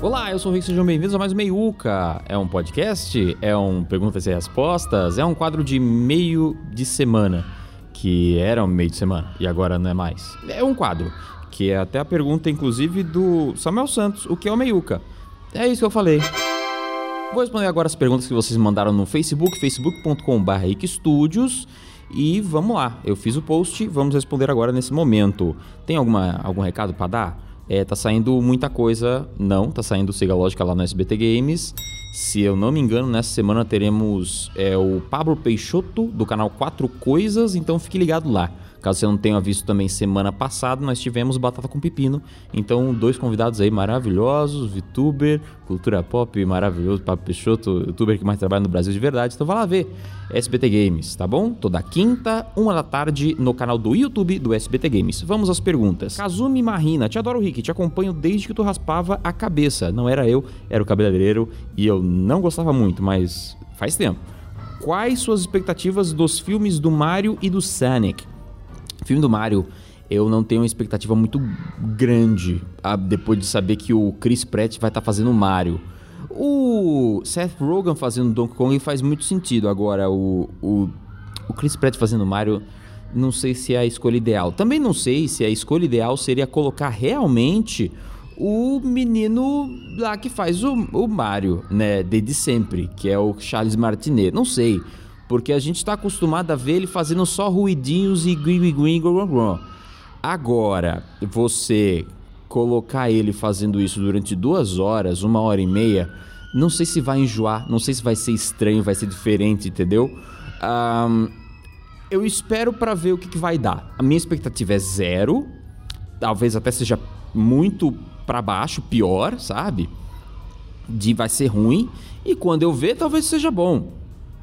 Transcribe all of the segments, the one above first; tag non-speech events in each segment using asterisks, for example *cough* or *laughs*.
Olá, eu sou o Rick, sejam bem-vindos a mais um Meiuca. É um podcast? É um perguntas e respostas? É um quadro de meio de semana, que era um meio de semana e agora não é mais. É um quadro, que é até a pergunta, inclusive, do Samuel Santos, o que é o Meiuca? É isso que eu falei. Vou responder agora as perguntas que vocês mandaram no Facebook, facebook.com.br. E vamos lá, eu fiz o post, vamos responder agora nesse momento. Tem alguma, algum recado para dar? É, tá saindo muita coisa. Não, tá saindo Siga Lógica lá no SBT Games. Se eu não me engano, nessa semana teremos é, o Pablo Peixoto do canal Quatro Coisas, então fique ligado lá. Caso você não tenha visto também semana passada, nós tivemos Batata com Pepino. Então, dois convidados aí maravilhosos, VTuber, Cultura Pop maravilhoso, Pablo Peixoto, youtuber que mais trabalha no Brasil de verdade. Então, vai lá ver SBT Games, tá bom? Toda quinta, uma da tarde, no canal do YouTube do SBT Games. Vamos às perguntas. Kazumi Marina, te adoro, Rick, te acompanho desde que tu raspava a cabeça. Não era eu, era o cabeleireiro e eu não gostava muito, mas faz tempo. Quais suas expectativas dos filmes do Mario e do Sonic? Filme do Mario, eu não tenho uma expectativa muito grande ah, depois de saber que o Chris Pratt vai estar tá fazendo o Mario. O Seth Rogen fazendo Donkey Kong faz muito sentido. Agora, o, o, o Chris Pratt fazendo Mario, não sei se é a escolha ideal. Também não sei se a escolha ideal seria colocar realmente o menino lá que faz o, o Mario, né? Desde sempre, que é o Charles Martinet. Não sei porque a gente está acostumado a ver ele fazendo só ruidinhos e green green green Agora, você colocar ele fazendo isso durante duas horas, uma hora e meia, não sei se vai enjoar, não sei se vai ser estranho, vai ser diferente, entendeu? Um, eu espero para ver o que, que vai dar. A minha expectativa é zero, talvez até seja muito para baixo, pior, sabe? De vai ser ruim e quando eu ver, talvez seja bom.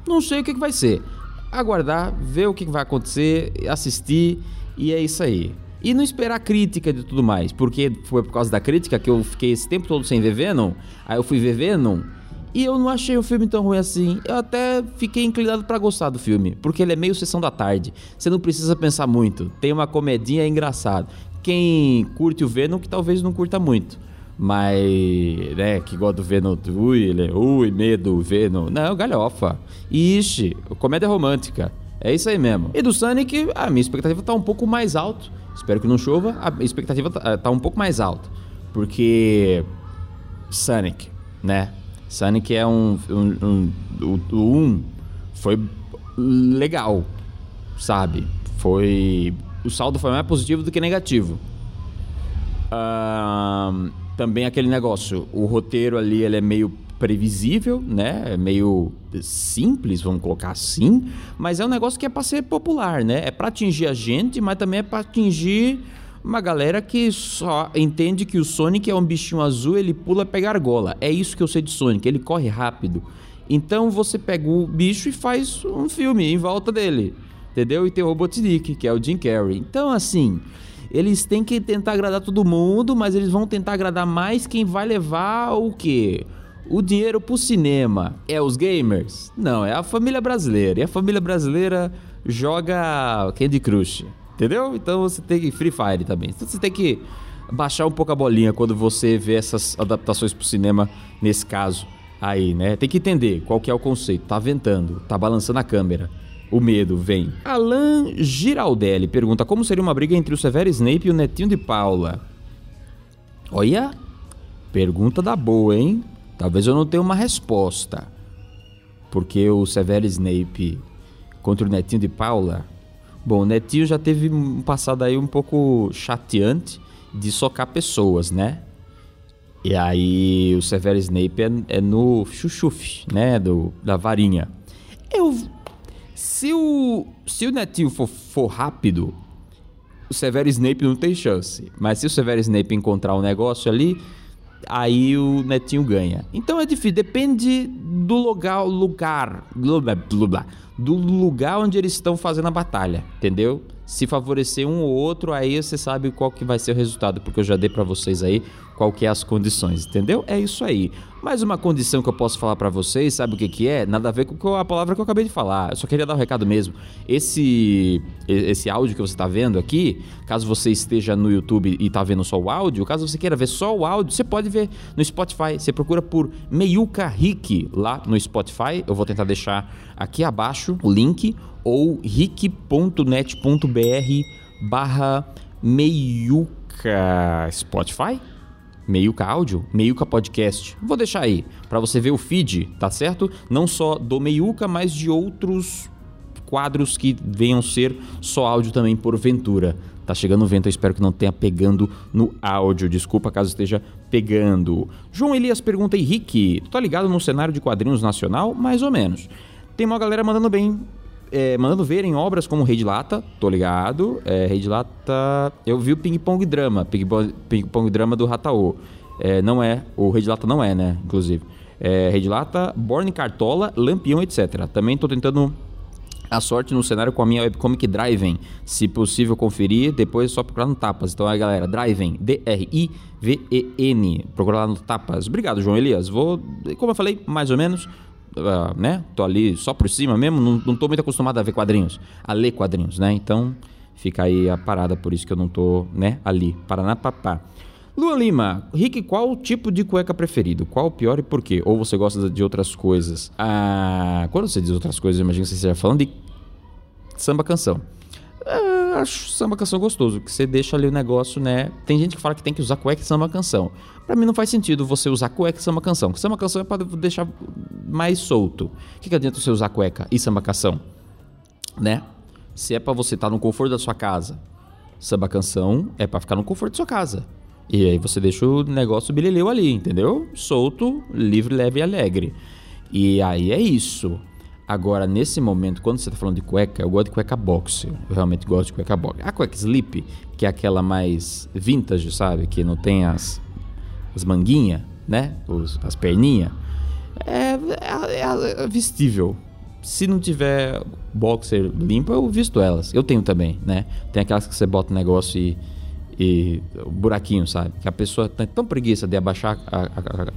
Não sei o que, que vai ser. Aguardar, ver o que, que vai acontecer, assistir e é isso aí. E não esperar crítica de tudo mais, porque foi por causa da crítica que eu fiquei esse tempo todo sem ver Venom. Aí eu fui ver Venom e eu não achei o filme tão ruim assim. Eu até fiquei inclinado para gostar do filme, porque ele é meio sessão da tarde. Você não precisa pensar muito. Tem uma comedinha engraçado. Quem curte o Venom que talvez não curta muito. Mas, né, que gosta do Venom, ui, ele, ui, medo, Venom. Não, galhofa. Ixi, comédia romântica. É isso aí mesmo. E do Sonic, a minha expectativa tá um pouco mais alto. Espero que não chova. A expectativa tá, tá um pouco mais alta. Porque. Sonic, né? Sonic é um. um, um o 1 um foi legal, sabe? Foi. O saldo foi mais positivo do que negativo. Um, também aquele negócio, o roteiro ali ele é meio previsível, né? É meio simples, vamos colocar assim, mas é um negócio que é para ser popular, né? É para atingir a gente, mas também é para atingir uma galera que só entende que o Sonic é um bichinho azul, ele pula pega argola. É isso que eu sei de Sonic, ele corre rápido. Então você pega o bicho e faz um filme em volta dele, entendeu? E tem o Robotnik, que é o Jim Carrey. Então assim, eles têm que tentar agradar todo mundo, mas eles vão tentar agradar mais quem vai levar o quê? O dinheiro pro cinema. É os gamers? Não, é a família brasileira. E a família brasileira joga Candy Crush. Entendeu? Então você tem que. Free Fire também. Então você tem que baixar um pouco a bolinha quando você vê essas adaptações pro cinema nesse caso aí, né? Tem que entender qual que é o conceito. Tá ventando, tá balançando a câmera. O medo vem. Alan Giraldelli pergunta como seria uma briga entre o Severo Snape e o netinho de Paula. Olha, pergunta da boa, hein? Talvez eu não tenha uma resposta. Porque o Severo Snape contra o netinho de Paula. Bom, o netinho já teve um passado aí um pouco chateante de socar pessoas, né? E aí o Severo Snape é, é no chuchuf, né? Do, da varinha. Eu se o, se o Netinho for, for rápido, o Severo Snape não tem chance. Mas se o Severo Snape encontrar um negócio ali, aí o Netinho ganha. Então é difícil, depende do lugar, lugar, blá, blá, blá, do lugar onde eles estão fazendo a batalha, entendeu? Se favorecer um ou outro, aí você sabe qual que vai ser o resultado, porque eu já dei para vocês aí qual que é as condições, entendeu? É isso aí. Mais uma condição que eu posso falar para vocês, sabe o que que é? Nada a ver com a palavra que eu acabei de falar. Eu só queria dar um recado mesmo. Esse esse áudio que você está vendo aqui, caso você esteja no YouTube e tá vendo só o áudio, caso você queira ver só o áudio, você pode ver no Spotify. Você procura por Meiuca Rick lá no Spotify. Eu vou tentar deixar aqui abaixo o link ou rick.net.br barra Meiuca Spotify Meiuca Áudio, Meiuca Podcast. Vou deixar aí para você ver o feed, tá certo? Não só do Meiuca, mas de outros quadros que venham ser só áudio também porventura. Tá chegando o vento, eu espero que não tenha pegando no áudio. Desculpa caso esteja pegando. João Elias pergunta: Henrique, tu tá ligado no cenário de quadrinhos nacional? Mais ou menos. Tem uma galera mandando bem é, mandando ver em obras como Rei de Lata, tô ligado. É, Rei de Lata. Eu vi o Ping Pong Drama, Ping Pong, Ping Pong Drama do Rataô. É, não é, o Rei de Lata não é, né? Inclusive. É, Rei de Lata, Born Cartola, Lampião, etc. Também tô tentando a sorte no cenário com a minha webcomic Driven. Se possível conferir, depois é só procurar no Tapas. Então aí, galera, Driven, D-R-I-V-E-N. Procura lá no Tapas. Obrigado, João Elias. Vou, como eu falei, mais ou menos uh, né? Tô ali só por cima mesmo, não, não tô muito acostumado a ver quadrinhos, a ler quadrinhos, né? Então fica aí a parada, por isso que eu não tô, né, ali. Paraná papá. Lua Lima, Rick, qual o tipo de cueca preferido? Qual o pior e por quê? Ou você gosta de outras coisas? Ah, quando você diz outras coisas, eu imagino que você esteja falando de samba canção. Ah, acho samba canção gostoso, que você deixa ali o negócio, né? Tem gente que fala que tem que usar cueca e samba canção. Para mim não faz sentido você usar cueca e samba canção. Porque samba canção é para deixar mais solto. O que, que adianta você usar cueca e samba canção? Né? Se é para você estar tá no conforto da sua casa, samba canção é para ficar no conforto da sua casa. E aí você deixa o negócio bileleu ali, entendeu? Solto, livre, leve e alegre. E aí é isso. Agora, nesse momento, quando você está falando de cueca, eu gosto de cueca boxer. Eu realmente gosto de cueca boxer. A cueca slip, que é aquela mais vintage, sabe? Que não tem as, as manguinhas, né? Os, as perninhas, é, é, é, é, vestível. Se não tiver boxer limpo, eu visto elas. Eu tenho também, né? Tem aquelas que você bota o negócio e, e o buraquinho, sabe? Que a pessoa tem tão preguiça de abaixar a, a,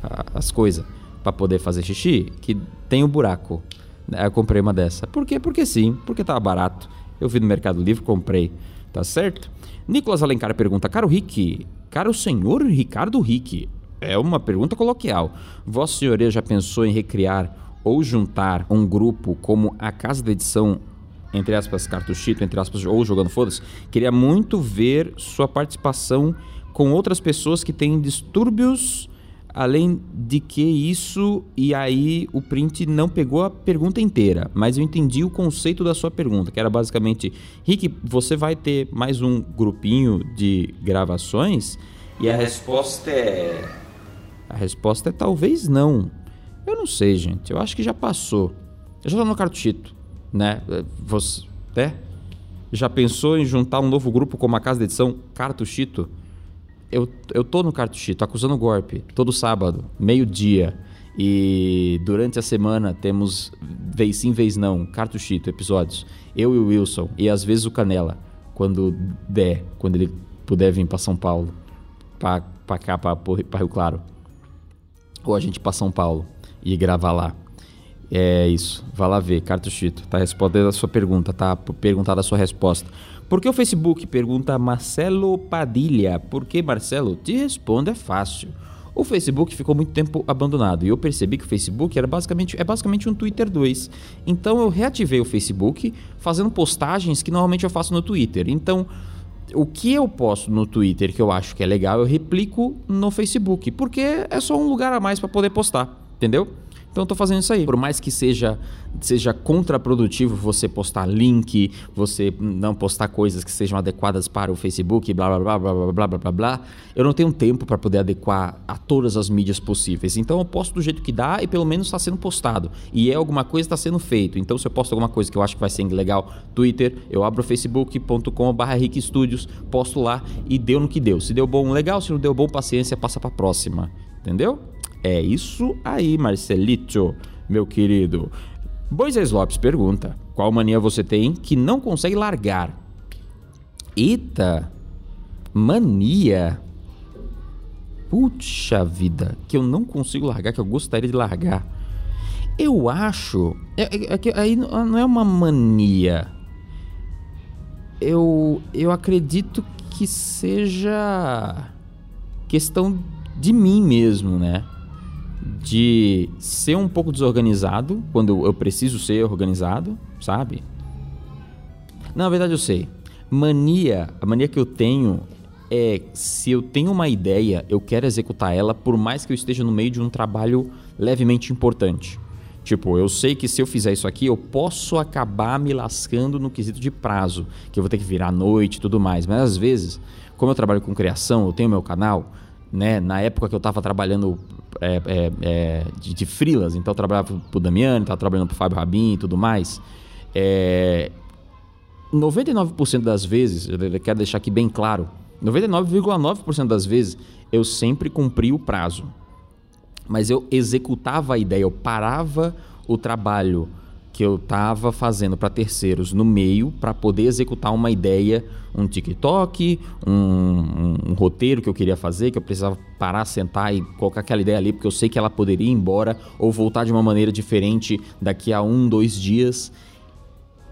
a, as coisas para poder fazer xixi que tem o um buraco. Eu comprei uma dessa. Por quê? Porque sim, porque tava barato. Eu vi no Mercado Livre, comprei. Tá certo? Nicolas Alencar pergunta: Caro Rick, caro senhor Ricardo Rick, é uma pergunta coloquial. Vossa Senhoria já pensou em recriar ou juntar um grupo como a Casa da Edição, entre aspas, cartuchito, entre aspas, ou jogando foda-se? Queria muito ver sua participação com outras pessoas que têm distúrbios. Além de que isso, e aí o print não pegou a pergunta inteira, mas eu entendi o conceito da sua pergunta, que era basicamente: Rick, você vai ter mais um grupinho de gravações? E a resposta é a resposta é talvez não. Eu não sei, gente. Eu acho que já passou. Eu já tô no cartuchito, né? Você, né? Já pensou em juntar um novo grupo como a Casa de Edição Cartuchito? Eu, eu tô no Cartuchito, acusando golpe, todo sábado, meio-dia. E durante a semana temos vez sim, vez não, Cartuchito, episódios. Eu e o Wilson, e às vezes o Canela, quando der, quando ele puder vir para São Paulo, para cá, para Rio Claro ou a gente para São Paulo e gravar lá. É isso, vá lá ver, Cartuchito. Tá respondendo a sua pergunta, tá perguntada a sua resposta. Por que o Facebook? Pergunta Marcelo Padilha. Por que, Marcelo? Te respondo, é fácil. O Facebook ficou muito tempo abandonado e eu percebi que o Facebook era basicamente, é basicamente um Twitter 2. Então eu reativei o Facebook fazendo postagens que normalmente eu faço no Twitter. Então o que eu posto no Twitter que eu acho que é legal, eu replico no Facebook, porque é só um lugar a mais para poder postar, entendeu? Então eu tô fazendo isso aí. Por mais que seja seja contraprodutivo você postar link, você não postar coisas que sejam adequadas para o Facebook, blá blá blá blá blá blá blá blá, eu não tenho tempo para poder adequar a todas as mídias possíveis. Então eu posto do jeito que dá e pelo menos está sendo postado. E é alguma coisa está sendo feito. Então se eu posto alguma coisa que eu acho que vai ser legal, Twitter, eu abro facebook.com/rickstudios, posto lá e deu no que deu. Se deu bom, legal. Se não deu bom, paciência, passa para próxima. Entendeu? É isso aí, Marcelito, meu querido. Moisés Lopes pergunta: Qual mania você tem que não consegue largar? Eita, mania. Puxa vida, que eu não consigo largar, que eu gostaria de largar. Eu acho. É, é, é aí não é uma mania. Eu, eu acredito que seja questão de mim mesmo, né? De ser um pouco desorganizado quando eu preciso ser organizado, sabe? Na verdade eu sei. Mania, a mania que eu tenho é se eu tenho uma ideia, eu quero executar ela por mais que eu esteja no meio de um trabalho levemente importante. Tipo, eu sei que se eu fizer isso aqui, eu posso acabar me lascando no quesito de prazo, que eu vou ter que virar à noite e tudo mais. Mas às vezes, como eu trabalho com criação, eu tenho meu canal, né? Na época que eu estava trabalhando é, é, é, de, de freelas, então eu trabalhava pro Damiani, estava trabalhando pro Fábio Rabin e tudo mais. É, 99% das vezes, eu quero deixar aqui bem claro, 99,9% das vezes eu sempre cumpri o prazo. Mas eu executava a ideia, eu parava o trabalho que eu estava fazendo para terceiros no meio para poder executar uma ideia, um TikTok, um, um, um, roteiro que eu queria fazer, que eu precisava parar, sentar e colocar aquela ideia ali, porque eu sei que ela poderia ir embora ou voltar de uma maneira diferente daqui a um, dois dias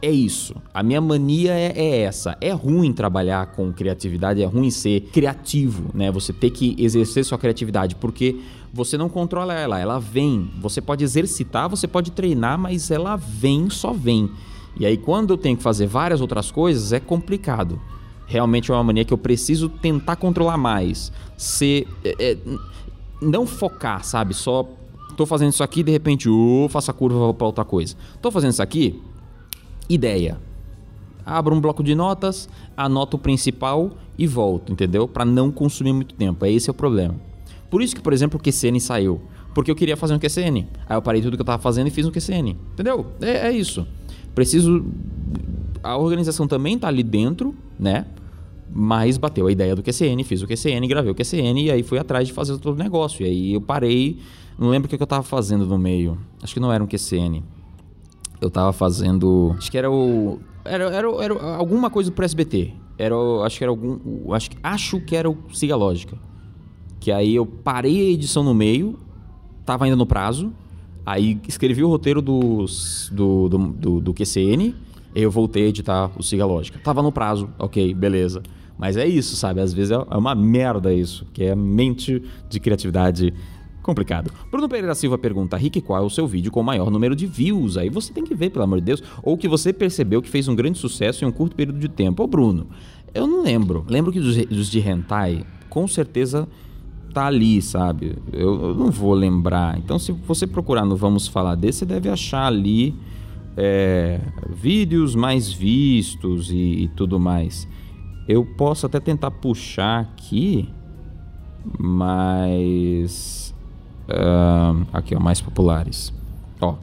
é isso. A minha mania é, é, essa. É ruim trabalhar com criatividade, é ruim ser criativo, né? Você ter que exercer sua criatividade, porque você não controla ela, ela vem. Você pode exercitar, você pode treinar, mas ela vem, só vem. E aí, quando eu tenho que fazer várias outras coisas, é complicado. Realmente é uma mania que eu preciso tentar controlar mais. Ser. É, é, não focar, sabe? Só tô fazendo isso aqui, de repente, uh, faço a curva para outra coisa. Tô fazendo isso aqui, ideia. Abro um bloco de notas, anoto o principal e volto, entendeu? Para não consumir muito tempo. É esse é o problema. Por isso que, por exemplo, o QCN saiu. Porque eu queria fazer um QCN. Aí eu parei tudo que eu estava fazendo e fiz um QCN. Entendeu? É, é isso. Preciso. A organização também tá ali dentro, né? Mas bateu a ideia do QCN, fiz o QCN, gravei o QCN e aí fui atrás de fazer todo o negócio. E aí eu parei. Não lembro o que eu estava fazendo no meio. Acho que não era um QCN eu tava fazendo. Acho que era o. Era, era, era alguma coisa pro SBT. Era, acho que era algum. Acho, acho que era o Siga Lógica. Que aí eu parei a edição no meio, tava ainda no prazo. Aí escrevi o roteiro dos, do, do, do, do QCN. Eu voltei a editar o Siga Lógica. Tava no prazo, ok, beleza. Mas é isso, sabe? Às vezes é, é uma merda isso, que é mente de criatividade complicado. Bruno Pereira Silva pergunta: Rick, qual é o seu vídeo com o maior número de views? Aí você tem que ver, pelo amor de Deus. Ou que você percebeu que fez um grande sucesso em um curto período de tempo. Ô, Bruno, eu não lembro. Lembro que dos, de Hentai, com certeza tá ali, sabe? Eu, eu, não vou lembrar. Então, se você procurar no Vamos Falar desse, você deve achar ali é, vídeos mais vistos e, e tudo mais. Eu posso até tentar puxar aqui, mas Uh, aqui, ó, mais populares. Ó,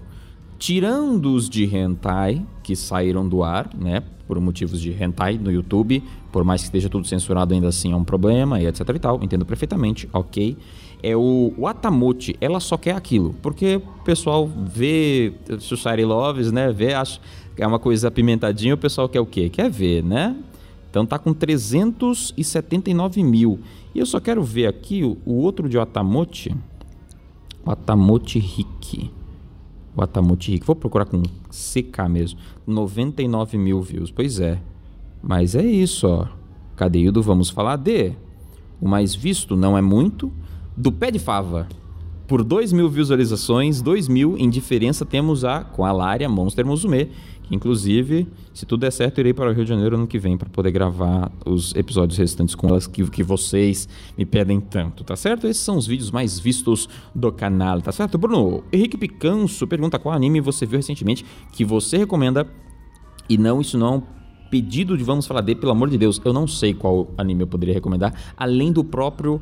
tirando os de hentai que saíram do ar, né, por motivos de hentai no YouTube, por mais que esteja tudo censurado, ainda assim é um problema e etc e tal, entendo perfeitamente, ok. É o, o Atamote, ela só quer aquilo, porque o pessoal vê Society Loves, né, vê, acha que é uma coisa apimentadinha, o pessoal quer o quê? Quer ver, né? Então tá com 379 mil. E eu só quero ver aqui o, o outro de Atamote, Watamote Hiki. Watamote Hiki. Vou procurar com CK mesmo. 99 mil views. Pois é. Mas é isso, ó. Cadê o do Vamos Falar de? O mais visto não é muito. Do Pé de Fava. Por 2 mil visualizações, 2 mil em diferença temos a com a Lária Monster Musume, que inclusive, se tudo der certo, irei para o Rio de Janeiro ano que vem para poder gravar os episódios restantes com elas que, que vocês me pedem tanto, tá certo? Esses são os vídeos mais vistos do canal, tá certo? Bruno, Henrique Picanso pergunta qual anime você viu recentemente que você recomenda e não, isso não é pedido de vamos falar de, pelo amor de Deus, eu não sei qual anime eu poderia recomendar, além do próprio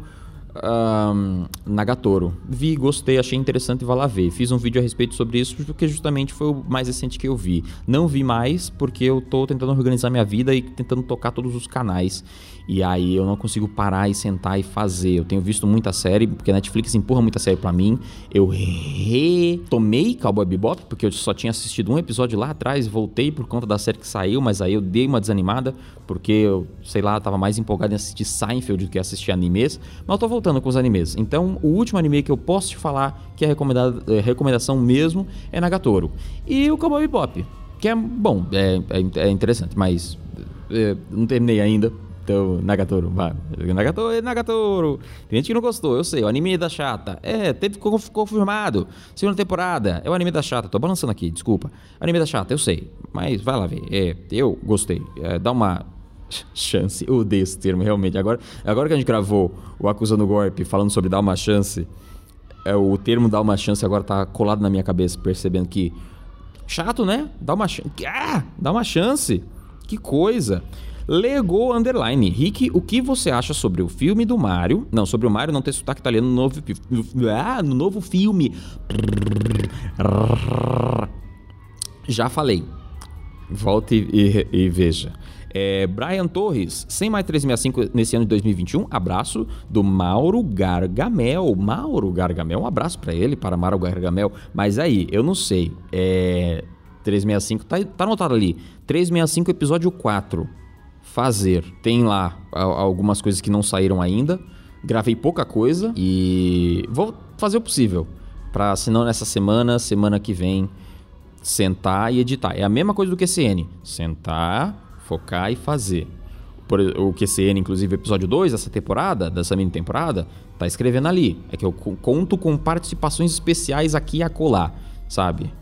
um, Nagatoro. Vi, gostei, achei interessante e vá lá ver. Fiz um vídeo a respeito sobre isso porque justamente foi o mais recente que eu vi. Não vi mais porque eu tô tentando organizar minha vida e tentando tocar todos os canais. E aí eu não consigo parar e sentar e fazer. Eu tenho visto muita série, porque a Netflix empurra muita série para mim. Eu retomei Cowboy Bebop, porque eu só tinha assistido um episódio lá atrás, voltei por conta da série que saiu, mas aí eu dei uma desanimada, porque eu, sei lá, tava mais empolgado em assistir Seinfeld do que assistir animes. Mas eu tô voltando com os animes. Então, o último anime que eu posso te falar, que é, é recomendação mesmo, é Nagatoro. E o Cowboy Bebop, que é bom, é, é, é interessante, mas é, não terminei ainda. Então, Nagatoro, vai. Nagatoro, Nagatoro. Tem gente que não gostou, eu sei. O anime da chata. É, teve confirmado. Segunda temporada. É o anime da chata. Tô balançando aqui, desculpa. Anime da chata, eu sei. Mas vai lá ver. É, eu gostei. É, dá uma *laughs* chance. Eu odeio esse termo, realmente. Agora, agora que a gente gravou o Acusando Golpe falando sobre dar uma chance, é, o termo dar uma chance agora tá colado na minha cabeça, percebendo que. Chato, né? Dá uma chance. Ah, dá uma chance. Que coisa. Lego Underline. Rick, o que você acha sobre o filme do Mario? Não, sobre o Mario não ter sotaque italiano no novo, ah, no novo filme. Já falei. Volte e, e, veja. É, Brian Torres, sem mais 365 nesse ano de 2021. Abraço do Mauro Gargamel. Mauro Gargamel, um abraço para ele, para Mauro Gargamel. Mas aí, eu não sei. É, 365, tá, tá anotado ali. 365, episódio 4. Fazer. Tem lá algumas coisas que não saíram ainda. Gravei pouca coisa e vou fazer o possível. Pra, se não nessa semana, semana que vem, sentar e editar. É a mesma coisa do que CN. Sentar, focar e fazer. Por, o QCN, inclusive, episódio 2 dessa temporada, dessa mini temporada, tá escrevendo ali. É que eu conto com participações especiais aqui e acolá, sabe?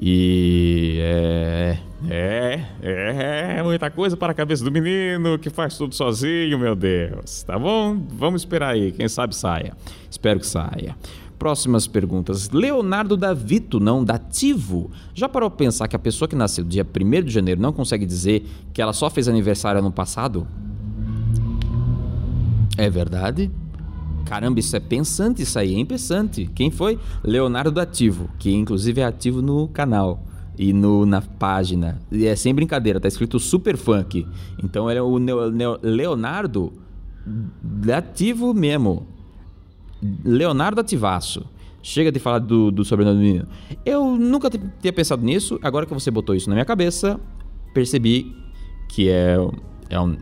E é, é, é, é muita coisa para a cabeça do menino que faz tudo sozinho, meu Deus. Tá bom? Vamos esperar aí, quem sabe saia. Espero que saia. Próximas perguntas. Leonardo Davito, não dativo. Já parou para pensar que a pessoa que nasceu dia 1 de janeiro não consegue dizer que ela só fez aniversário ano passado? É verdade? Caramba, isso é pensante isso aí, hein? Pensante. Quem foi? Leonardo Ativo, que inclusive é ativo no canal e no, na página. E é sem brincadeira, tá escrito super funk. Então ele é o Neo, Neo, Leonardo ativo mesmo. Leonardo Ativaço. Chega de falar do, do sobrenome do menino. Eu nunca tinha pensado nisso. Agora que você botou isso na minha cabeça, percebi que é, é um,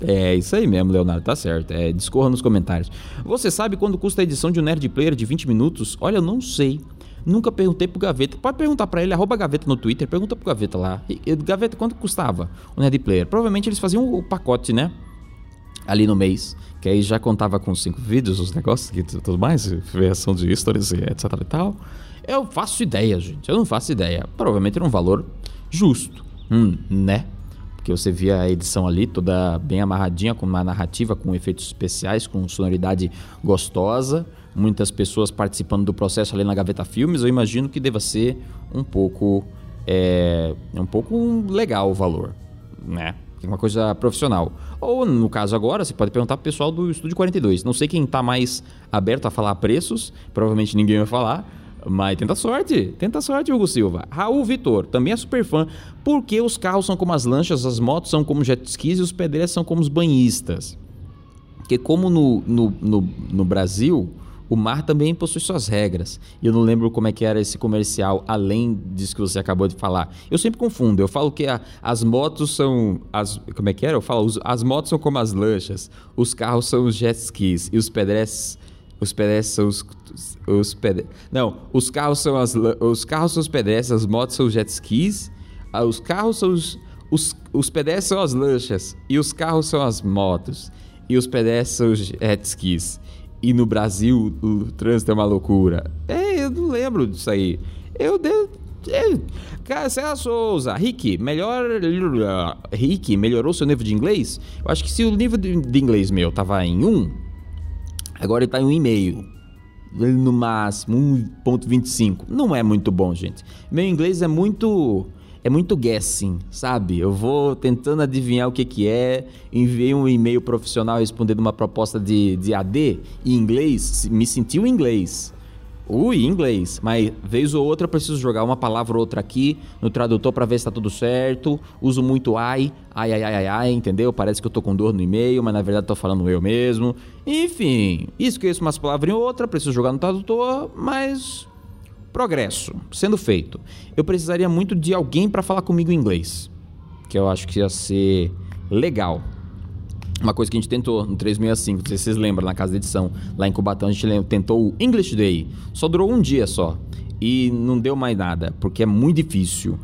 é isso aí mesmo, Leonardo, tá certo. É, discorra nos comentários. Você sabe quando custa a edição de um Nerd Player de 20 minutos? Olha, eu não sei. Nunca perguntei pro Gaveta. Pode perguntar para ele, arroba Gaveta no Twitter. Pergunta pro Gaveta lá. Gaveta, quanto custava o Nerd Player? Provavelmente eles faziam o pacote, né? Ali no mês. Que aí já contava com cinco vídeos, os negócios e tudo mais. Versão de stories, etc e tal. Eu faço ideia, gente. Eu não faço ideia. Provavelmente era um valor justo. Hum, né? Porque você via a edição ali toda bem amarradinha, com uma narrativa, com efeitos especiais, com sonoridade gostosa, muitas pessoas participando do processo ali na Gaveta Filmes, eu imagino que deva ser um pouco é, um pouco legal o valor, né? Uma coisa profissional. Ou, no caso agora, você pode perguntar pro pessoal do Estúdio 42. Não sei quem está mais aberto a falar preços, provavelmente ninguém vai falar, mas tenta sorte, tenta sorte, Hugo Silva. Raul Vitor, também é super fã. Por que os carros são como as lanchas, as motos são como jet skis e os pedestres são como os banhistas? Porque como no, no, no, no Brasil, o mar também possui suas regras. E eu não lembro como é que era esse comercial, além disso que você acabou de falar. Eu sempre confundo. Eu falo que a, as motos são. As, como é que era? Eu falo, as motos são como as lanchas, os carros são os jet skis e os pedestres os pedestres são os, os pedestres. Não, os carros são as os carros são os pedestres, as motos são os jet skis, ah, os carros são os, os, os pedestres são as lanchas e os carros são as motos e os pedestres são os jet skis. E no Brasil o trânsito é uma loucura. É, eu não lembro disso aí. Eu devo é, Celso Souza, Rick, melhor. Rick, melhorou seu nível de inglês? Eu acho que se o nível de inglês meu tava em 1, Agora ele está em 1,5. No máximo, 1.25. Não é muito bom, gente. Meu inglês é muito é muito guessing, sabe? Eu vou tentando adivinhar o que, que é, enviei um e-mail profissional respondendo uma proposta de, de AD em inglês, me sentiu em inglês. Ui, inglês. Mas vez ou outra eu preciso jogar uma palavra ou outra aqui no tradutor para ver se tá tudo certo. Uso muito ai, ai, ai, ai, ai, ai, entendeu? Parece que eu tô com dor no e-mail, mas na verdade tô falando eu mesmo. Enfim, esqueço umas palavras em outra, preciso jogar no tradutor, mas progresso sendo feito. Eu precisaria muito de alguém para falar comigo em inglês, que eu acho que ia ser legal. Uma coisa que a gente tentou no 365, não sei se vocês lembram, na casa de edição, lá em Cubatão, a gente tentou o English Day. Só durou um dia só. E não deu mais nada, porque é muito difícil.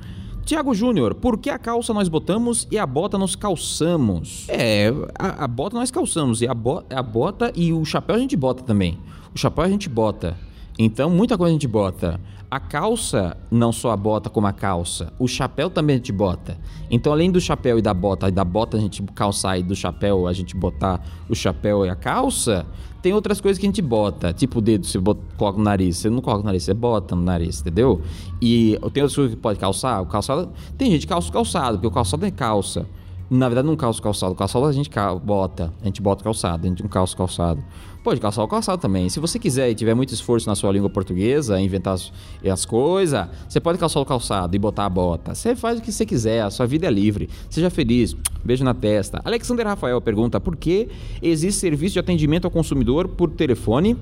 Tiago Júnior, por que a calça nós botamos e a bota nós calçamos? É, a, a bota nós calçamos e a, bo, a bota e o chapéu a gente bota também. O chapéu a gente bota. Então, muita coisa a gente bota. A calça, não só a bota como a calça, o chapéu também a gente bota. Então, além do chapéu e da bota, e da bota a gente calçar e do chapéu a gente botar o chapéu e a calça, tem outras coisas que a gente bota. Tipo o dedo, você bota, coloca no nariz. Você não coloca no nariz, você bota no nariz, entendeu? E tem outras coisas que pode calçar. O calçado. Tem gente que calça o calçado, porque o calçado é calça. Na verdade, não calça o calçado. Calçado a gente bota. A gente bota calçado, a gente não calça calçado. Pode calçar o calçado também. Se você quiser e tiver muito esforço na sua língua portuguesa, inventar as, as coisas, você pode calçar o calçado e botar a bota. Você faz o que você quiser, a sua vida é livre. Seja feliz. Beijo na testa. Alexander Rafael pergunta: por que existe serviço de atendimento ao consumidor por telefone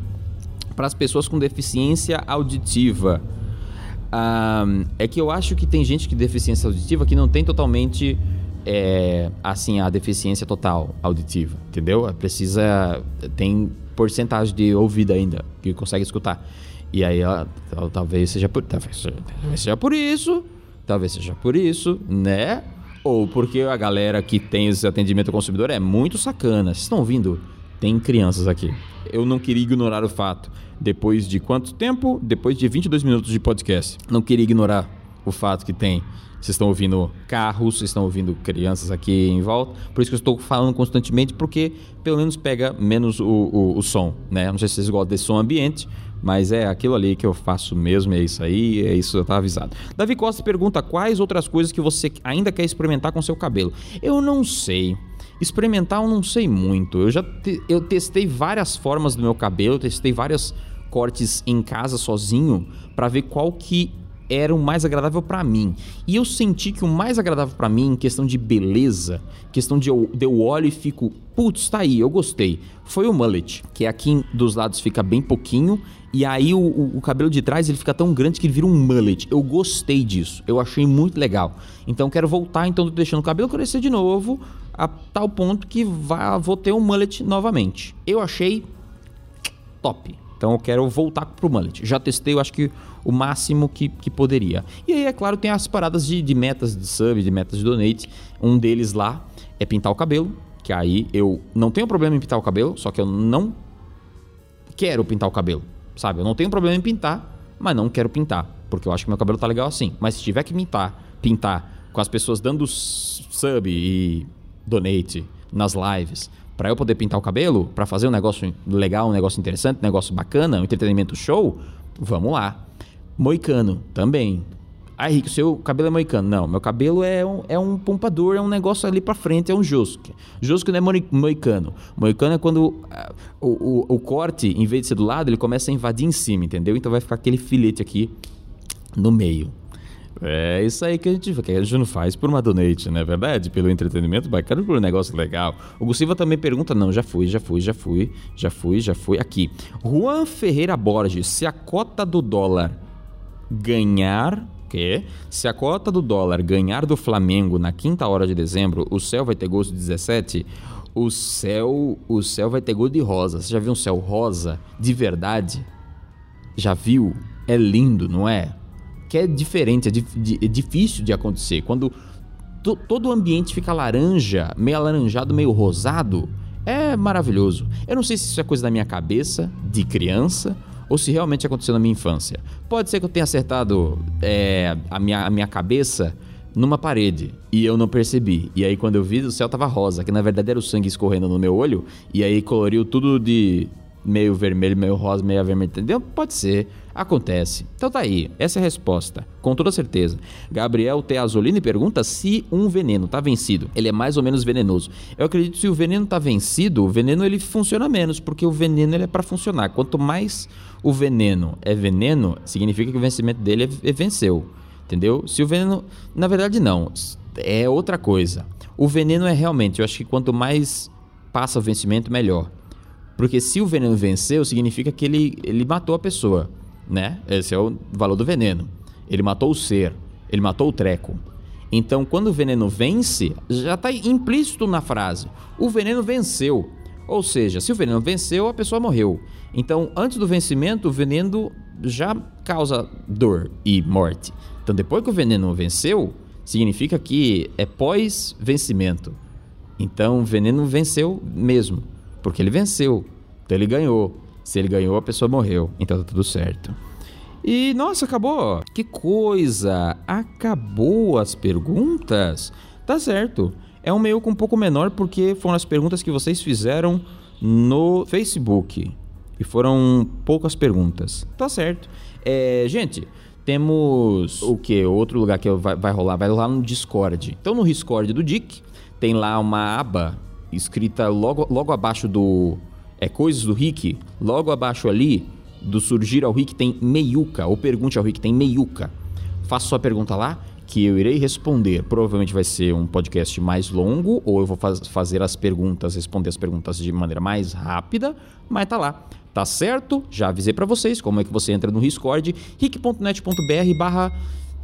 para as pessoas com deficiência auditiva? Um, é que eu acho que tem gente que deficiência auditiva que não tem totalmente é, assim a deficiência total auditiva, entendeu? Precisa tem porcentagem de ouvido ainda que consegue escutar. E aí ela, talvez seja por talvez, talvez seja por isso, talvez seja por isso, né? Ou porque a galera que tem esse atendimento ao consumidor é muito sacana. Vocês estão ouvindo? Tem crianças aqui. Eu não queria ignorar o fato. Depois de quanto tempo? Depois de 22 minutos de podcast. Não queria ignorar o fato que tem vocês estão ouvindo carros, vocês estão ouvindo crianças aqui em volta. Por isso que eu estou falando constantemente, porque pelo menos pega menos o, o, o som, né? Não sei se vocês gostam desse som ambiente, mas é aquilo ali que eu faço mesmo, é isso aí, é isso, eu tá avisado. Davi Costa pergunta quais outras coisas que você ainda quer experimentar com seu cabelo. Eu não sei. Experimentar eu não sei muito. Eu já te, eu testei várias formas do meu cabelo, testei vários cortes em casa sozinho para ver qual que era o mais agradável para mim. E eu senti que o mais agradável para mim, em questão de beleza, questão de eu, de eu olho e fico, putz, tá aí, eu gostei. Foi o mullet, que é aqui dos lados fica bem pouquinho e aí o, o, o, cabelo de trás ele fica tão grande que ele vira um mullet. Eu gostei disso, eu achei muito legal. Então quero voltar, então tô deixando o cabelo crescer de novo a tal ponto que vai, vou ter um mullet novamente. Eu achei top. Então eu quero voltar pro mullet. Já testei, eu acho que o máximo que, que poderia. E aí, é claro, tem as paradas de, de metas de sub, de metas de donate. Um deles lá é pintar o cabelo, que aí eu não tenho problema em pintar o cabelo, só que eu não quero pintar o cabelo, sabe? Eu não tenho problema em pintar, mas não quero pintar, porque eu acho que meu cabelo tá legal assim. Mas se tiver que pintar, pintar com as pessoas dando sub e donate nas lives, para eu poder pintar o cabelo, para fazer um negócio legal, um negócio interessante, um negócio bacana, um entretenimento show, vamos lá. Moicano também. Ah, Henrique, seu cabelo é moicano. Não, meu cabelo é um, é um pompador, é um negócio ali para frente, é um josque. Josque não é moicano. Moicano é quando uh, o, o, o corte, em vez de ser do lado, ele começa a invadir em cima, entendeu? Então vai ficar aquele filete aqui no meio. É isso aí que a gente, que a gente não faz por uma donate, não é verdade? Pelo entretenimento bacana, por um negócio legal. O Gusilva também pergunta: não, já fui, já fui, já fui, já fui, já fui. Aqui. Juan Ferreira Borges, se a cota do dólar ganhar. Que? Se a cota do dólar ganhar do Flamengo na quinta hora de dezembro, o céu vai ter gosto de 17? O céu, o céu vai ter gosto de rosa. Você já viu um céu rosa de verdade? Já viu? É lindo, não é? Que é diferente, é, di é difícil de acontecer. Quando todo o ambiente fica laranja, meio alaranjado, meio rosado, é maravilhoso. Eu não sei se isso é coisa da minha cabeça, de criança, ou se realmente aconteceu na minha infância. Pode ser que eu tenha acertado é, a, minha, a minha cabeça numa parede e eu não percebi. E aí quando eu vi, o céu tava rosa, que na verdade era o sangue escorrendo no meu olho, e aí coloriu tudo de meio vermelho, meio rosa, meio vermelho, entendeu? Pode ser. Acontece. Então tá aí. Essa é a resposta. Com toda certeza. Gabriel Teazolini pergunta se um veneno tá vencido. Ele é mais ou menos venenoso. Eu acredito que se o veneno tá vencido, o veneno ele funciona menos, porque o veneno ele é para funcionar. Quanto mais o veneno é veneno, significa que o vencimento dele é, é venceu. Entendeu? Se o veneno. Na verdade, não. É outra coisa. O veneno é realmente, eu acho que quanto mais passa o vencimento, melhor. Porque se o veneno venceu, significa que ele, ele matou a pessoa né? Esse é o valor do veneno. Ele matou o ser, ele matou o treco. Então, quando o veneno vence, já está implícito na frase: o veneno venceu. Ou seja, se o veneno venceu, a pessoa morreu. Então, antes do vencimento, o veneno já causa dor e morte. Então, depois que o veneno venceu, significa que é pós-vencimento. Então, o veneno venceu mesmo, porque ele venceu. Então, ele ganhou. Se ele ganhou, a pessoa morreu. Então tá tudo certo. E nossa, acabou. Que coisa! Acabou as perguntas? Tá certo. É um meio um pouco menor porque foram as perguntas que vocês fizeram no Facebook. E foram poucas perguntas. Tá certo. É, gente, temos o que? Outro lugar que vai, vai rolar? Vai rolar no Discord. Então no Discord do Dick tem lá uma aba escrita logo, logo abaixo do é Coisas do Rick, logo abaixo ali, do Surgir ao Rick tem meiuca, ou Pergunte ao Rick tem meiuca. Faça sua pergunta lá que eu irei responder. Provavelmente vai ser um podcast mais longo, ou eu vou faz, fazer as perguntas, responder as perguntas de maneira mais rápida, mas tá lá. Tá certo? Já avisei para vocês como é que você entra no Discord, rick.net.br barra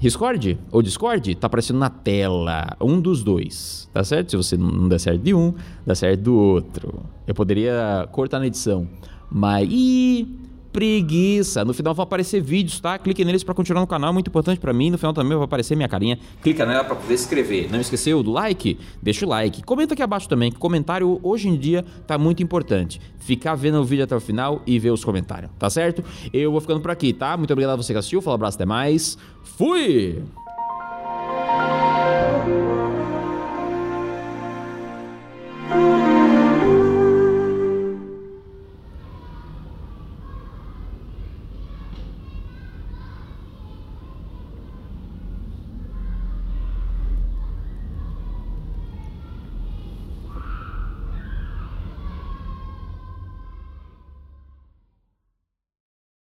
Discord ou Discord, tá aparecendo na tela. Um dos dois, tá certo? Se você não der certo de um, dá certo do outro. Eu poderia cortar na edição, mas. Ih, preguiça. No final vão aparecer vídeos, tá? Clique neles para continuar no canal, é muito importante para mim. No final também vai aparecer minha carinha. Clica nela para poder escrever. Não esqueceu do like? Deixa o like. Comenta aqui abaixo também, que comentário hoje em dia tá muito importante. Ficar vendo o vídeo até o final e ver os comentários, tá certo? Eu vou ficando por aqui, tá? Muito obrigado a você que assistiu. Fala um abraço, até mais. Fui!